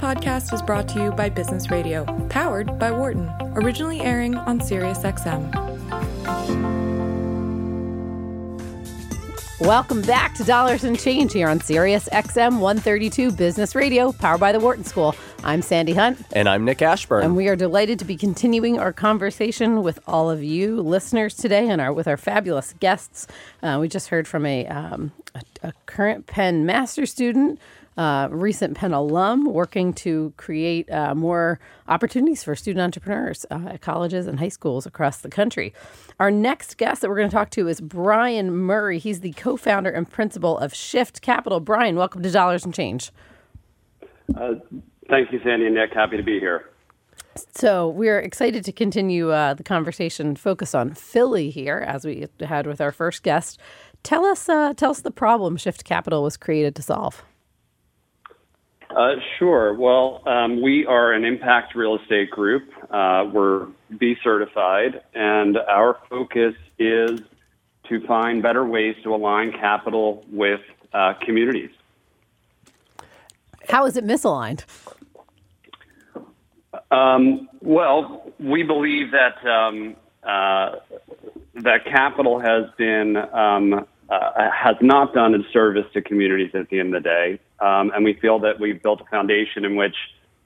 podcast is brought to you by Business Radio, powered by Wharton, originally airing on SiriusXM. Welcome back to Dollars and Change here on Sirius XM 132 Business Radio, powered by the Wharton School. I'm Sandi Hunt. And I'm Nick Ashburn. And we are delighted to be continuing our conversation with all of you listeners today and our with our fabulous guests. Uh, we just heard from a, um, a, a current Penn master student uh, recent Penn alum working to create uh, more opportunities for student entrepreneurs uh, at colleges and high schools across the country. Our next guest that we're going to talk to is Brian Murray. He's the co founder and principal of Shift Capital. Brian, welcome to Dollars and Change. Uh, thank you, Sandi and Nick. Happy to be here. So we're excited to continue uh, the conversation, focus on Philly here, as we had with our first guest. Tell us, uh, tell us the problem Shift Capital was created to solve. Uh, sure. Well, um, we are an impact real estate group. Uh, we're B certified, and our focus is to find better ways to align capital with uh, communities. How is it misaligned? Um, well, we believe that um, uh, that capital has been um, uh, has not done a service to communities at the end of the day. Um, and we feel that we've built a foundation in which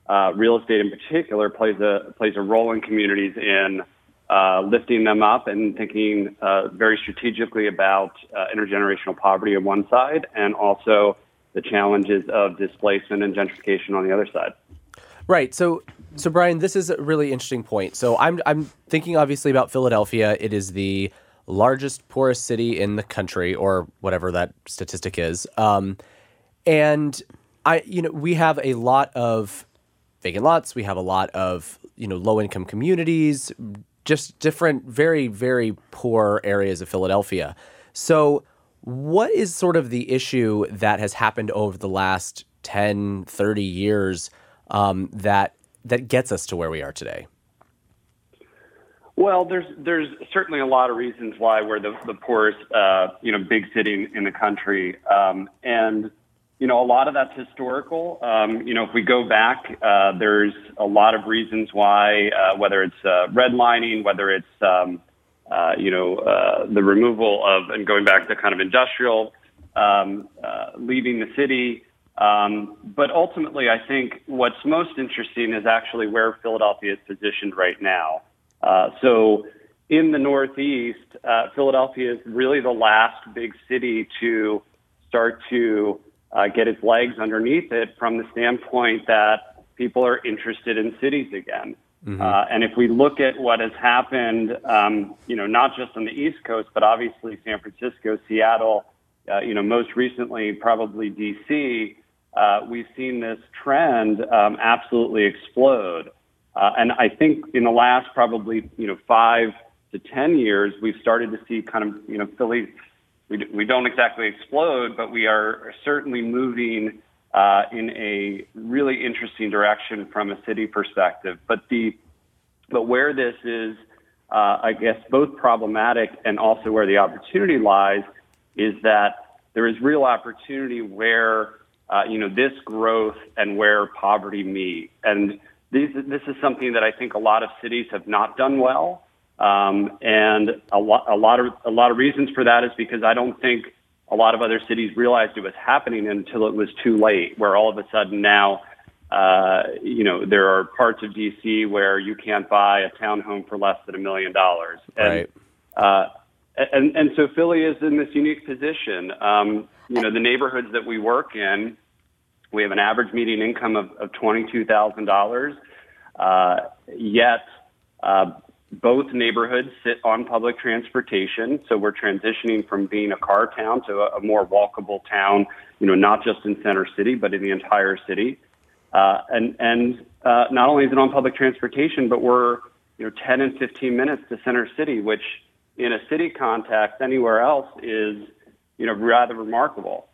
uh, real estate in particular plays a, plays a role in communities in uh, lifting them up and thinking uh, very strategically about uh, intergenerational poverty on one side and also the challenges of displacement and gentrification on the other side. Right. So, so Brian, this is a really interesting point. So I'm I'm thinking obviously about Philadelphia. It is the largest poorest city in the country, or whatever that statistic is. Um, and I, you know, we have a lot of vacant lots. We have a lot of you know low income communities, just different, very very poor areas of Philadelphia. So, what is sort of the issue that has happened over the last 10, 30 years um, that that gets us to where we are today? Well, there's there's certainly a lot of reasons why we're the, the poorest, uh, you know, big city in the country, um, and you know, a lot of that's historical. Um, you know, if we go back, uh, there's a lot of reasons why, uh, whether it's uh, redlining, whether it's um, uh, you know uh, the removal of and going back to kind of industrial, um, uh, leaving the city. Um, but ultimately, I think what's most interesting is actually where Philadelphia is positioned right now. Uh, so in the Northeast, uh, Philadelphia is really the last big city to start to uh, get its legs underneath it from the standpoint that people are interested in cities again. Mm-hmm. Uh, and if we look at what has happened, um, you know, not just on the East Coast, but obviously San Francisco, Seattle, uh, you know, most recently probably DC, uh, we've seen this trend um, absolutely explode. Uh, and I think in the last probably, you know, five to 10 years, we've started to see kind of, you know, Philly, we, we don't exactly explode, but we are certainly moving uh, in a really interesting direction from a city perspective. But the, but where this is, uh, I guess, both problematic and also where the opportunity lies is that there is real opportunity where, uh, you know, this growth and where poverty meet. And these, this is something that I think a lot of cities have not done well. Um, and a lot, a lot of, a lot of reasons for that is because I don't think a lot of other cities realized it was happening until it was too late, where all of a sudden now, uh, you know, there are parts of DC where you can't buy a townhome for less than a million dollars. Right. Uh, and, and so Philly is in this unique position. Um, you know, the neighborhoods that we work in, we have an average median income of, of $22,000. Uh, yet, uh, both neighborhoods sit on public transportation. So we're transitioning from being a car town to a, a more walkable town, you know, not just in center city, but in the entire city. Uh, and and uh, not only is it on public transportation, but we're, you know, 10 and 15 minutes to center city, which in a city context anywhere else is, you know, rather remarkable.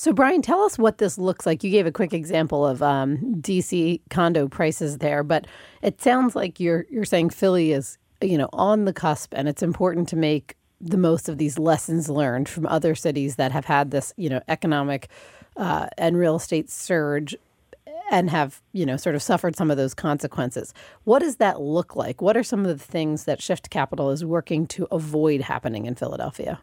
So, Brian, tell us what this looks like. You gave a quick example of um, DC condo prices there, but it sounds like you're you're saying Philly is you know on the cusp, and it's important to make the most of these lessons learned from other cities that have had this you know economic uh, and real estate surge. and have you know sort of suffered some of those consequences. What does that look like? What are some of the things that Shift Capital is working to avoid happening in Philadelphia?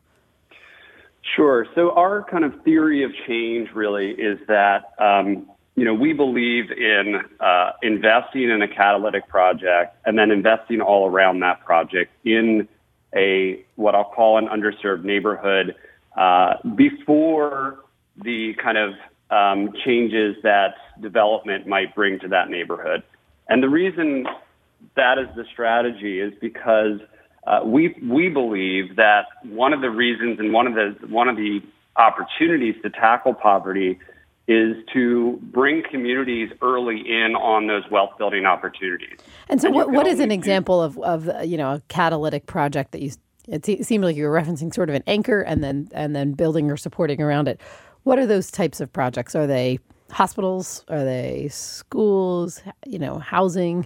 Sure. So our kind of theory of change really is that um, you know we believe in uh, investing in a catalytic project and then investing all around that project in a what I'll call an underserved neighborhood uh, before the kind of um, changes that development might bring to that neighborhood. And the reason that is the strategy is because uh, we we believe that one of the reasons and one of the one of the opportunities to tackle poverty is to bring communities early in on those wealth building opportunities. And so, and what, what is an example of, of you know a catalytic project that you? It seemed like you were referencing sort of an anchor and then and then building or supporting around it. What are those types of projects? Are they hospitals? Are they schools? You know, housing?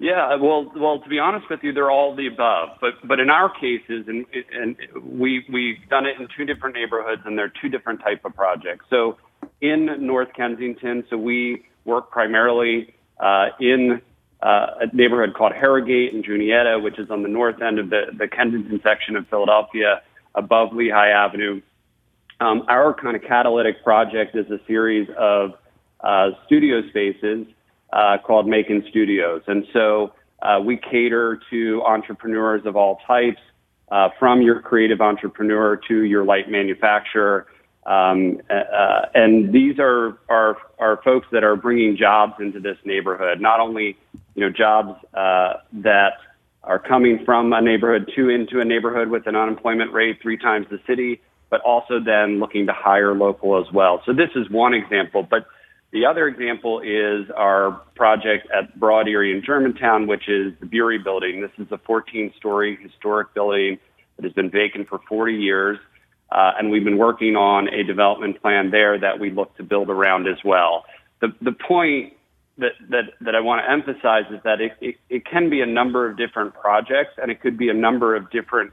Yeah, well, well, to be honest with you, they're all the above. But but in our cases, and and we we've done it in two different neighborhoods, and they're two different type of projects. So in North Kensington, so we work primarily uh, in uh, a neighborhood called Harrogate and Juniata, which is on the north end of the the Kensington section of Philadelphia, above Lehigh Avenue. Um, our kind of catalytic project is a series of uh, studio spaces uh, called MaKen Studios. And so uh, we cater to entrepreneurs of all types, uh, from your creative entrepreneur to your light manufacturer. Um, uh, and these are, are, are folks that are bringing jobs into this neighborhood, not only you know jobs uh, that are coming from a neighborhood to into a neighborhood with an unemployment rate three times the city, but also then looking to hire local as well. So this is one example, but the other example is our project at Broad Erie in Germantown, which is the Beury Building. This is a 14 story historic building that has been vacant for 40 years. Uh, and we've been working on a development plan there that we look to build around as well. The, the point that, that, that I want to emphasize is that it, it, it can be a number of different projects and it could be a number of different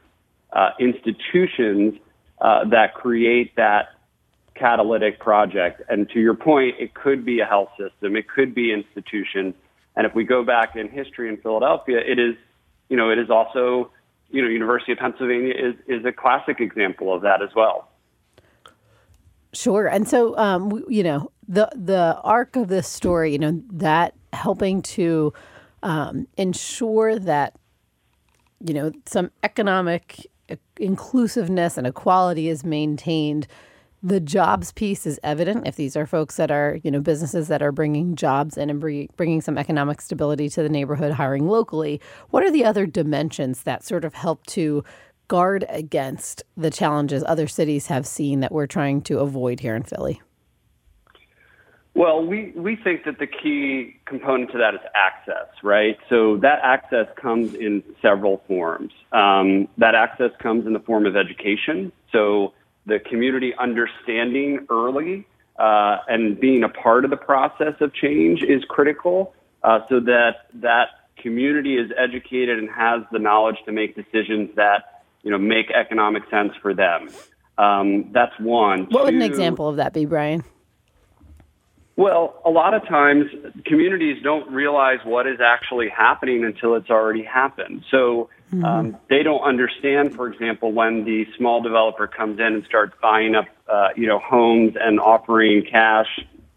uh, institutions uh, that create that catalytic project. And to your point, it could be a health system, it could be institutions. And if we go back in history in Philadelphia, it is, you know, it is also, you know, University of Pennsylvania is, is a classic example of that as well. Sure. And so, um, you know, the the arc of this story, you know, that helping to um, ensure that, you know, some economic inclusiveness and equality is maintained the jobs piece is evident if these are folks that are you know businesses that are bringing jobs in and bringing some economic stability to the neighborhood hiring locally what are the other dimensions that sort of help to guard against the challenges other cities have seen that we're trying to avoid here in philly well, we, we think that the key component to that is access, right? So that access comes in several forms. Um, that access comes in the form of education. So the community understanding early uh, and being a part of the process of change is critical uh, so that that community is educated and has the knowledge to make decisions that you know make economic sense for them. Um, that's one. What Two, would an example of that be, Brian? Well, a lot of times communities don't realize what is actually happening until it's already happened. So mm-hmm. um, they don't understand, for example, when the small developer comes in and starts buying up, uh, you know, homes and offering cash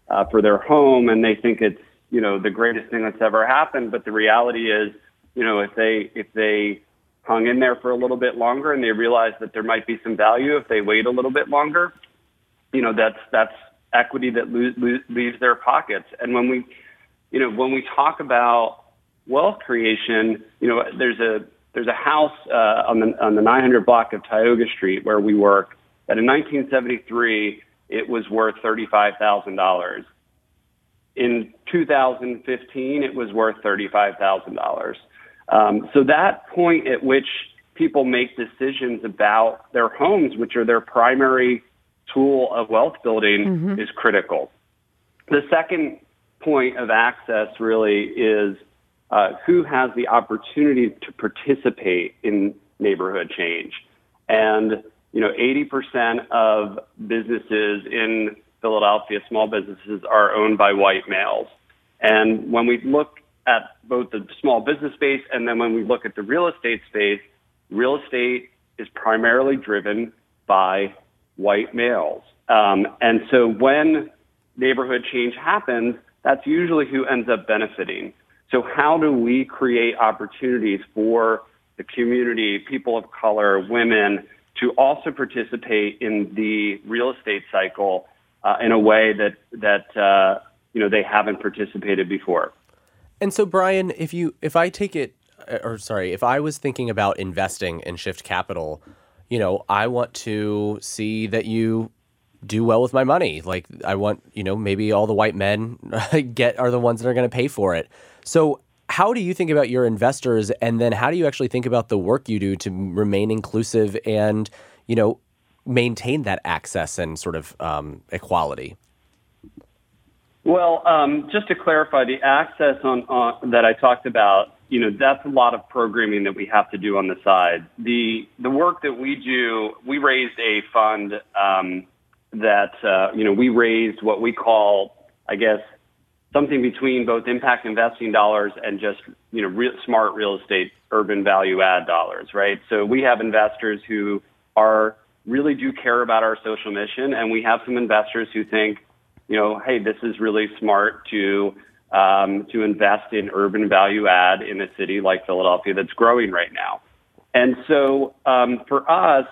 uh, for their home, and they think it's, you know, the greatest thing that's ever happened. But the reality is, you know, if they if they hung in there for a little bit longer and they realize that there might be some value if they wait a little bit longer, you know, that's that's equity that lo- lo- leaves their pockets. And when we, you know, when we talk about wealth creation, you know, there's a there's a house uh, on the on the 900 block of Tioga Street where we work that in 1973 it was worth thirty-five thousand dollars. In 2015, it was worth thirty-five thousand um, dollars. So that point at which people make decisions about their homes, which are their primary tool of wealth building mm-hmm. is critical. The second point of access really is uh, who has the opportunity to participate in neighborhood change. And, you know, 80% of businesses in Philadelphia, small businesses are owned by white males. And when we look at both the small business space and then when we look at the real estate space, real estate is primarily driven by white males. Um, and so when neighborhood change happens, that's usually who ends up benefiting. So how do we create opportunities for the community, people of color, women, to also participate in the real estate cycle uh, in a way that that uh, you know they haven't participated before. And so, Brian, if you if I take it, uh, or sorry, if I was thinking about investing in Shift Capital, you know, I want to see that you do well with my money. Like I want, you know, maybe all the white men get are the ones that are going to pay for it. So how do you think about your investors and then how do you actually think about the work you do to remain inclusive and you know maintain that access and sort of um, equality? Well um, just to clarify the access on, on, that i talked about you know that's a lot of programming that we have to do on the side. The the work that we do we raised a fund um, that uh, you know we raised what we call i guess something between both impact investing dollars and just you know real, smart real estate urban value add dollars, right? So we have investors who are really do care about our social mission, and we have some investors who think, you know, hey, this is really smart to um, to invest in urban value add in a city like Philadelphia that's growing right now. And so um, for us,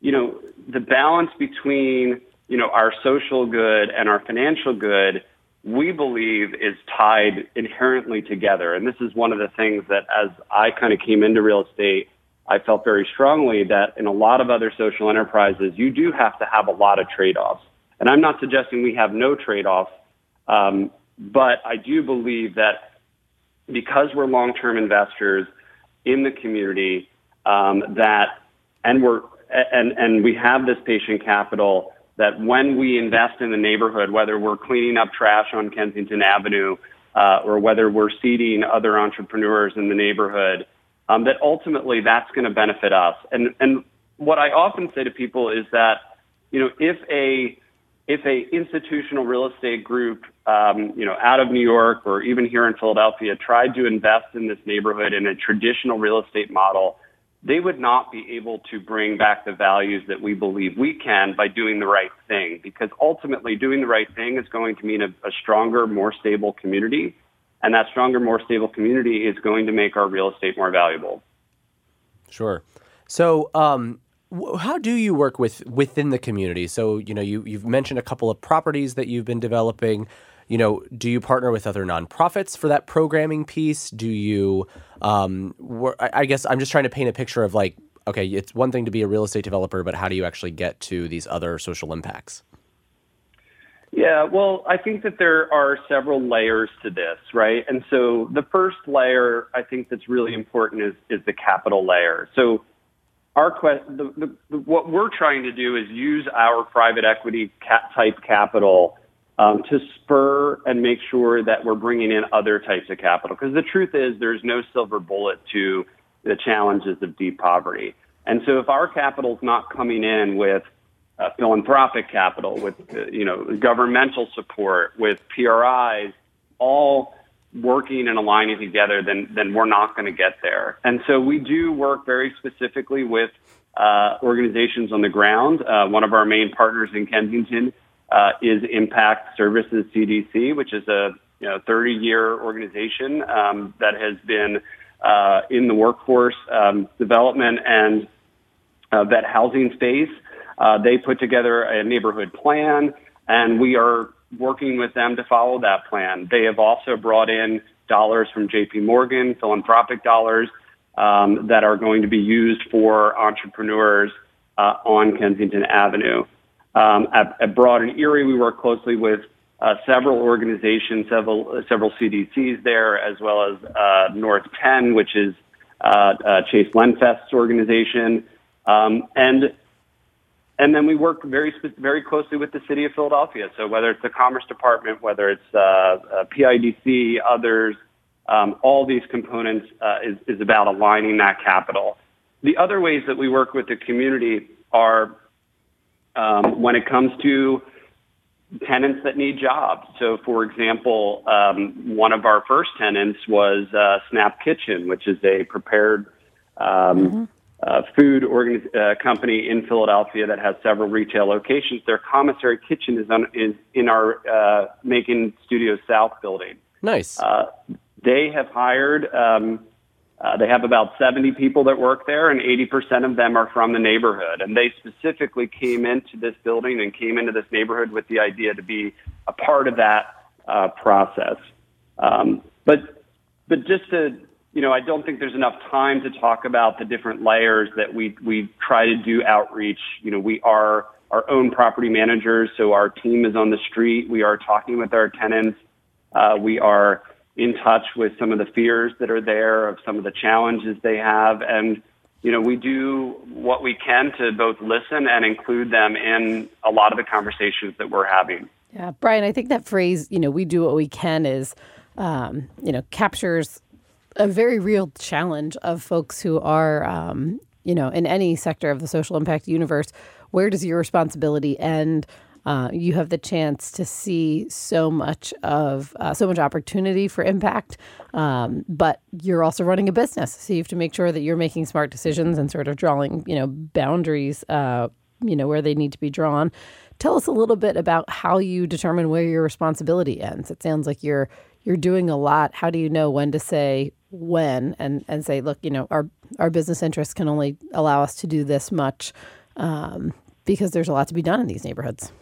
you know, the balance between you know our social good and our financial good we believe is tied inherently together. And this is one of the things that as I kind of came into real estate, I felt very strongly that in a lot of other social enterprises, you do have to have a lot of trade-offs. And I'm not suggesting we have no trade-offs, um, but I do believe that because we're long-term investors in the community, um, that and we're and and we have this patient capital that when we invest in the neighborhood, whether we're cleaning up trash on Kensington Avenue uh, or whether we're seeding other entrepreneurs in the neighborhood, um, that ultimately that's going to benefit us. And and what I often say to people is that you know if a if a institutional real estate group, um, you know, out of New York or even here in Philadelphia tried to invest in this neighborhood in a traditional real estate model, they would not be able to bring back the values that we believe we can by doing the right thing. Because ultimately, doing the right thing is going to mean a, a stronger, more stable community. And that stronger, more stable community is going to make our real estate more valuable. Sure. So, um, how do you work with within the community? So, you know, you, you've mentioned a couple of properties that you've been developing you know, do you partner with other nonprofits for that programming piece? Do you, um, I guess I'm just trying to paint a picture of like, okay, it's one thing to be a real estate developer, but how do you actually get to these other social impacts? Yeah, well, I think that there are several layers to this, right? And so the first layer I think that's really important is, is the capital layer. So our quest, the, the, the, what we're trying to do is use our private equity type capital um, to spur and make sure that we're bringing in other types of capital. Because the truth is, there's no silver bullet to the challenges of deep poverty. And so, if our capital is not coming in with uh, philanthropic capital, with uh, you know governmental support, with PRIs, all working and aligning together, then then we're not going to get there. And so, we do work very specifically with uh, organizations on the ground. Uh, one of our main partners in Kensington uh, is Impact Services CDC, which is a you know 30 year organization um, that has been uh, in the workforce um, development and uh, vet housing space. Uh, they put together a neighborhood plan, and we are working with them to follow that plan. They have also brought in dollars from JP Morgan, philanthropic dollars um, that are going to be used for entrepreneurs uh, on Kensington Avenue. Um, at, at Broad and Erie, we work closely with uh, several organizations, several several CDCs there, as well as uh, North Penn, which is uh, uh, Chase Lenfest's organization, um, and and then we work very very closely with the city of Philadelphia. So whether it's the Commerce Department, whether it's uh, uh, PIDC, others, um, all these components is is about aligning that capital. The other ways that we work with the community are um, when it comes to tenants that need jobs. So, for example, um, one of our first tenants was uh, Snap Kitchen, which is a prepared um, mm-hmm. uh, food organi- uh, company in Philadelphia that has several retail locations. Their commissary kitchen is, on, is in our uh, MaKen Studio South building. Nice. Uh, they have hired. Um, uh, they have about 70 people that work there, and 80% of them are from the neighborhood. And they specifically came into this building and came into this neighborhood with the idea to be a part of that uh, process. Um, but, but just to, you know, I don't think there's enough time to talk about the different layers that we we try to do outreach. You know, we are our own property managers, so our team is on the street. We are talking with our tenants. Uh, we are in touch with some of the fears that are there, of some of the challenges they have, and you know we do what we can to both listen and include them in a lot of the conversations that we're having. Yeah, Brian, I think that phrase, you know, we do what we can is, um, you know, captures a very real challenge of folks who are, um, you know, in any sector of the social impact universe. Where does your responsibility end? Uh, you have the chance to see so much of uh, so much opportunity for impact, um, but you're also running a business, so you have to make sure that you're making smart decisions and sort of drawing, you know, boundaries, uh, you know, where they need to be drawn. Tell us a little bit about how you determine where your responsibility ends. It sounds like you're you're doing a lot. How do you know when to say when and and say, look, you know, our our business interests can only allow us to do this much um, because there's a lot to be done in these neighborhoods.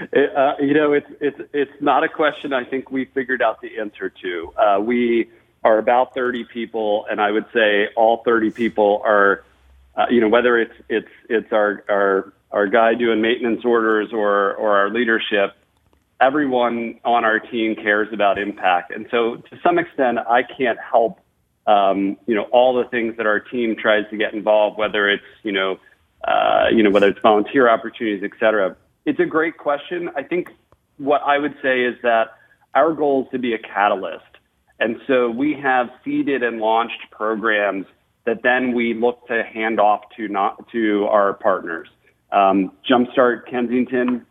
Uh, you know, it's it's it's not a question I think we figured out the answer to. Uh, we are about 30 people, and I would say all 30 people are, uh, you know, whether it's it's it's our our our guy doing maintenance orders or or our leadership, everyone on our team cares about impact, and so to some extent, I can't help, um, you know, all the things that our team tries to get involved, whether it's you know, uh, you know, whether it's volunteer opportunities, et cetera it's a great question. I think what I would say is that our goal is to be a catalyst. And so we have seeded and launched programs that then we look to hand off to not to our partners. Um, Jumpstart Kensington,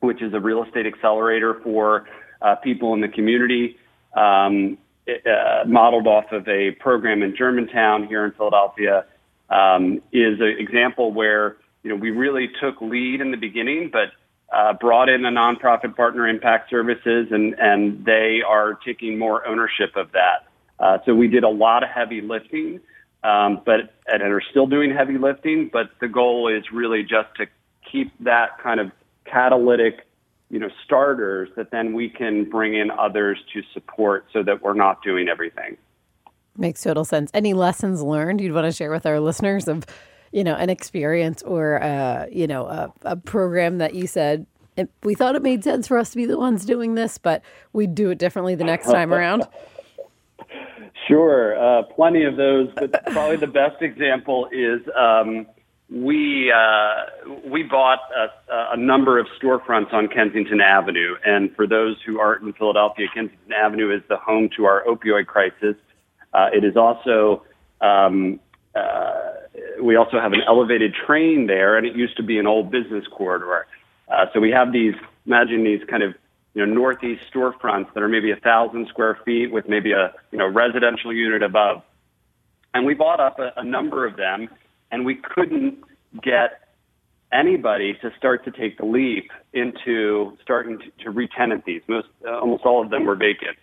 which is a real estate accelerator for uh, people in the community, um, uh, modeled off of a program in Germantown here in Philadelphia, um, is an example where you know, we really took lead in the beginning, but uh, brought in a nonprofit partner, Impact Services, and, and they are taking more ownership of that. Uh, so we did a lot of heavy lifting, um, but and are still doing heavy lifting. But the goal is really just to keep that kind of catalytic, you know, starters that then we can bring in others to support, so that we're not doing everything. Makes total sense. Any lessons learned you'd want to share with our listeners of you know, an experience or, uh, you know, a, a program that you said, we thought it made sense for us to be the ones doing this, but we'd do it differently the next time around? Sure, uh, plenty of those, but probably the best example is um, we uh, we bought a, a, number of storefronts on Kensington Avenue, and for those who aren't in Philadelphia, Kensington Avenue is the home to our opioid crisis. Uh, it is also um, we also have an elevated train there, and it used to be an old business corridor. Uh, so we have these, imagine these kind of, you know, northeast storefronts that are maybe a thousand square feet with maybe a, you know, residential unit above. And we bought up a, a number of them, and we couldn't get anybody to start to take the leap into starting to, to retenant these. Most, uh, almost all of them were vacant.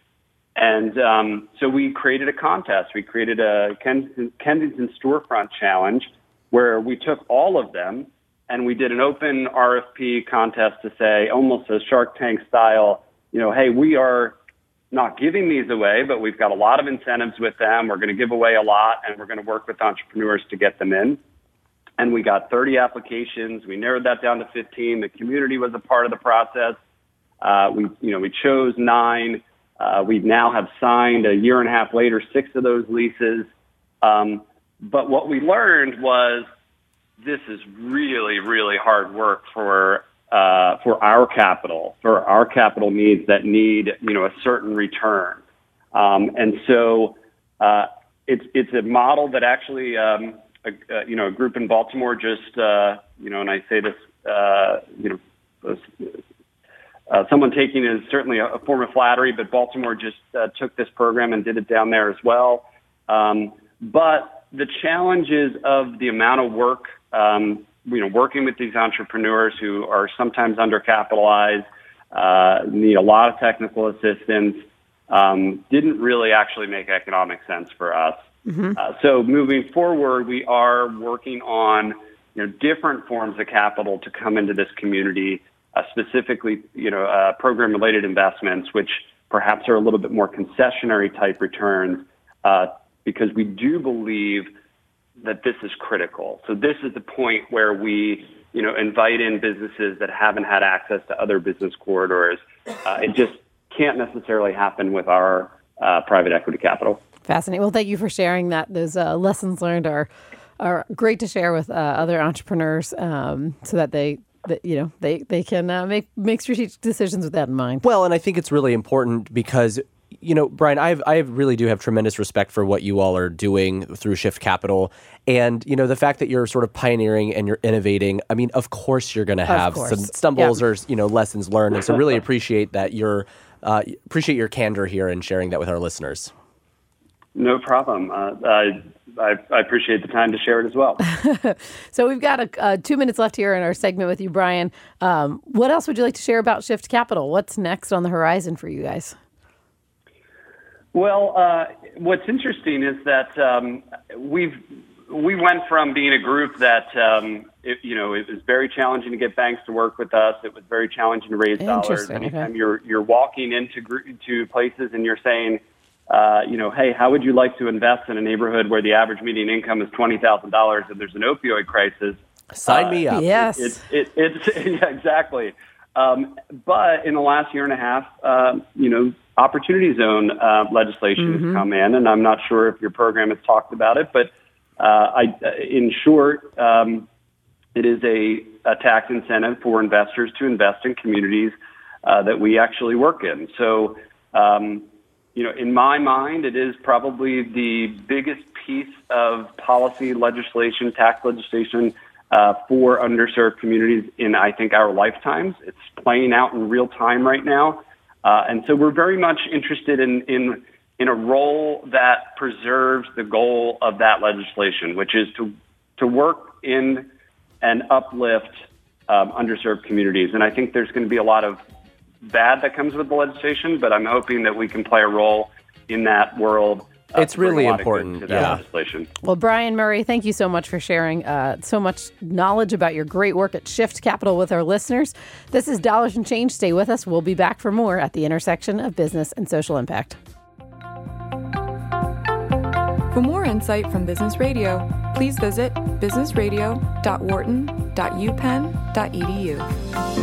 And um, so we created a contest. We created a Kensington, Storefront Challenge where we took all of them and we did an open RFP contest to say, almost a Shark Tank style, you know, hey, we are not giving these away, but we've got a lot of incentives with them. We're going to give away a lot and we're going to work with entrepreneurs to get them in. And we got 30 applications. We narrowed that down to 15. The community was a part of the process. Uh, we, you know, we chose nine. Uh, we now have signed a year and a half later six of those leases. Um, but what we learned was this is really, really hard work for uh, for our capital, for our capital needs that need you know a certain return. Um, and so uh, it's it's a model that actually um, a, uh, you know a group in Baltimore just uh, you know, and I say this uh, you know uh, someone taking is certainly a, a, form of flattery, but Baltimore just uh, took this program and did it down there as well. Um, but the challenges of the amount of work, um, you know, working with these entrepreneurs who are sometimes undercapitalized, uh, need a lot of technical assistance, um, didn't really actually make economic sense for us. Mm-hmm. Uh, so moving forward, we are working on you know different forms of capital to come into this community, uh, specifically you know uh, program related investments, which perhaps are a little bit more concessionary type returns, uh, because we do believe that this is critical. So this is the point where we you know invite in businesses that haven't had access to other business corridors. Uh, it just can't necessarily happen with our uh, private equity capital. Fascinating. Well, thank you for sharing that. Those uh, lessons learned are are great to share with other entrepreneurs, um, so that they that you know they they can uh, make make strategic decisions with that in mind. Well, and I think it's really important because you know, Brian, I I really do have tremendous respect for what you all are doing through Shift Capital, and you know the fact that you're sort of pioneering and you're innovating. I mean, of course you're going to have some stumbles or you know lessons learned, and so really appreciate that you're uh, appreciate your candor here and sharing that with our listeners. No problem. Uh, I, I, I, appreciate the time to share it as well. so we've got a, uh, two minutes left here in our segment with you, Brian. Um, what else would you like to share about Shift Capital? What's next on the horizon for you guys? Well, uh, what's interesting is that um, we've we went from being a group that um, it, you know it was very challenging to get banks to work with us. It was very challenging to raise dollars. Anytime okay. you're you're walking into to places and you're saying uh, you know, hey, how would you like to invest in a neighborhood where the average median income is twenty thousand dollars and there's an opioid crisis? Sign uh, me up. Yes, it, it, it's yeah, exactly. Um, but in the last year and a half, uh, you know, opportunity zone uh, legislation mm-hmm. has come in, and I'm not sure if your program has talked about it, but uh, I, in short, um, it is a, a tax incentive for investors to invest in communities uh, that we actually work in. So. Um, you know, in my mind, it is probably the biggest piece of policy legislation, tax legislation uh, for underserved communities in, I think, our lifetimes. It's playing out in real time right now. Uh, and so we're very much interested in, in, in a role that preserves the goal of that legislation, which is to, to work in and uplift um, underserved communities. And I think there's going to be a lot of bad that comes with the legislation, but I'm hoping that we can play a role in that world. Uh, it's really important. to yeah. Legislation. Well, Brian Murray, thank you so much for sharing uh, so much knowledge about your great work at Shift Capital with our listeners. This is Dollars and Change. Stay with us. We'll be back for more at the intersection of business and social impact. For more insight from Business Radio, please visit businessradio.wharton.upenn.edu.